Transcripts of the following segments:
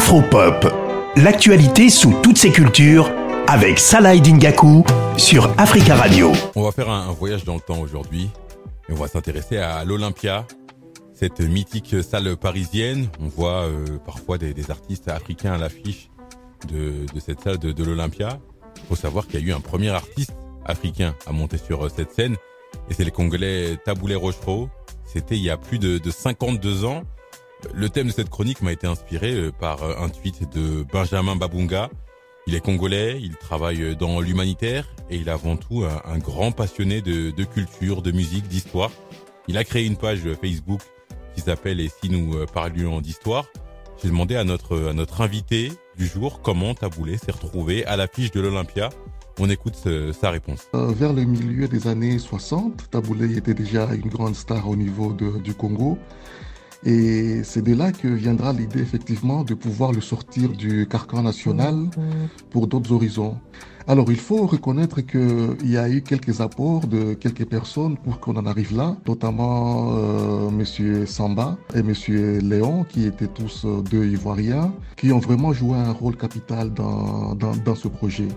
Afropop, l'actualité sous toutes ses cultures avec Salah Dingaku sur Africa Radio. On va faire un, voyage dans le temps aujourd'hui et on va s'intéresser à l'Olympia, cette mythique salle parisienne. On voit euh, parfois des, artistes africains à l'affiche de, cette salle de, l'Olympia. Il faut savoir qu'il y a eu un premier artiste africain à monter sur euh, cette scène et c'est le Congolais Taboulé Rochereau. C'était il y a plus de, de 52 ans. Le thème de cette chronique m'a été inspiré euh, par un tweet de Benjamin Babunga. Il est congolais, il travaille dans l'humanitaire et il est avant tout un, grand passionné de, culture, de musique, d'histoire. Il a créé une page Facebook qui s'appelle Et si nous euh, parlions d'histoire. J'ai demandé à notre, à notre invité du jour comment Taboulé s'est retrouvé à l'affiche de l'Olympia. On écoute sa réponse. Euh, vers le milieu des années 60, Taboulé était déjà une grande star au niveau du Congo. Et c'est de là que viendra l'idée effectivement de pouvoir le sortir du carcan national pour d'autres horizons. Alors il faut reconnaître qu'il y a eu quelques apports de quelques personnes pour qu'on en arrive là, notamment euh, Monsieur Samba et Monsieur Léon, qui étaient tous euh, deux Ivoiriens, qui ont vraiment joué un rôle capital dans, dans, dans ce projet.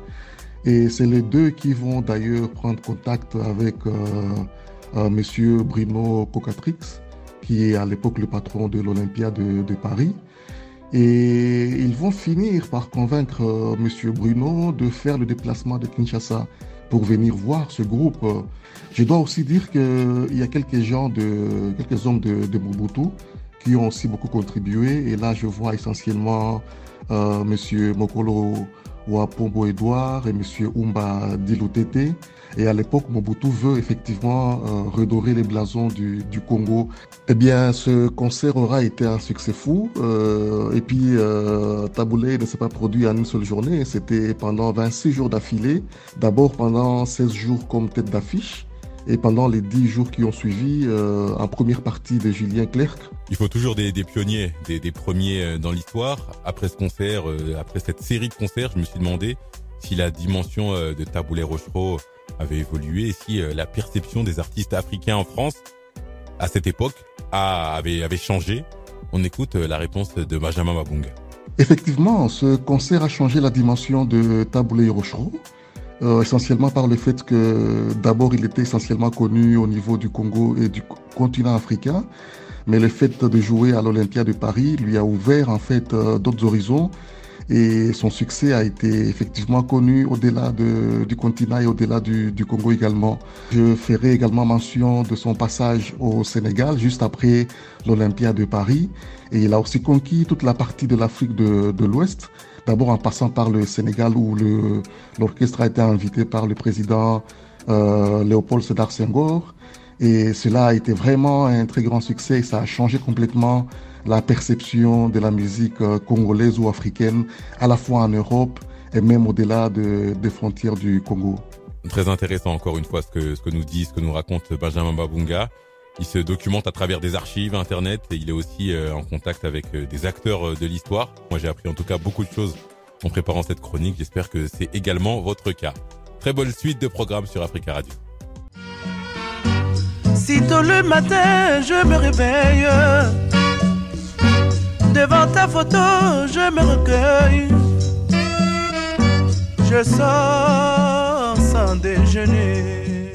Et c'est les deux qui vont d'ailleurs prendre contact avec euh, euh Monsieur Bruno Cocatrix, qui est à l'époque le patron de l'Olympia de, Paris. Et ils vont finir par convaincre euh, M. Bruno de faire le déplacement de Kinshasa pour venir voir ce groupe. Je dois aussi dire qu'il y a quelques gens de, quelques hommes de, Mobutu qui ont aussi beaucoup contribué. Et là, je vois essentiellement euh, M. Mokolo Wapombo Edouard et M. Umba Dilutete. Et à l'époque, Mobutu veut effectivement euh, redorer les blasons du, du, Congo. Eh bien, ce concert aura été un succès fou. Euh, et puis, euh, Taboulé ne s'est pas produit en une seule journée. C'était pendant 26 jours d'affilée. D'abord pendant 16 jours comme tête d'affiche. Et pendant les 10 jours qui ont suivi, euh, en première partie de Julien Clerc. Il faut toujours des, des pionniers, des, des, premiers euh, dans l'histoire. Après ce concert, euh, après cette série de concerts, je me suis demandé si la dimension de Taboulé Rochereau avait évolué et si la perception des artistes africains en France à cette époque avait, avait changé. On écoute la réponse de Benjamin Mabunga. Effectivement, ce concert a changé la dimension de Taboulé Rochereau. Euh, essentiellement par le fait que d'abord il était essentiellement connu au niveau du Congo et du continent africain, mais le fait de jouer à l'Olympia de Paris lui a ouvert en fait euh, d'autres horizons et son succès a été effectivement connu au-delà de, du continent et au-delà du, Congo également. Je ferai également mention de son passage au Sénégal juste après l'Olympia de Paris et il a aussi conquis toute la partie de l'Afrique de, de l'Ouest D'abord en passant par le Sénégal où l'orchestre a été invité par le président euh, Léopold Sédar Senghor. Et cela a été vraiment un très grand succès. Ça a changé complètement la perception de la musique euh, congolaise ou africaine, à la fois en Europe et même au-delà de, des frontières du Congo. Très intéressant encore une fois ce que, ce que nous dit, ce que nous raconte Benjamin Babunga. Il se documente à travers des archives, Internet, et il est aussi euh, en contact avec euh, des acteurs de l'histoire. Moi, j'ai appris en tout cas beaucoup de choses en préparant cette chronique. J'espère que c'est également votre cas. Très bonne suite de programmes sur Africa Radio. Sitôt le matin, je me réveille. Devant ta photo, je me recueille. Je sors sans déjeuner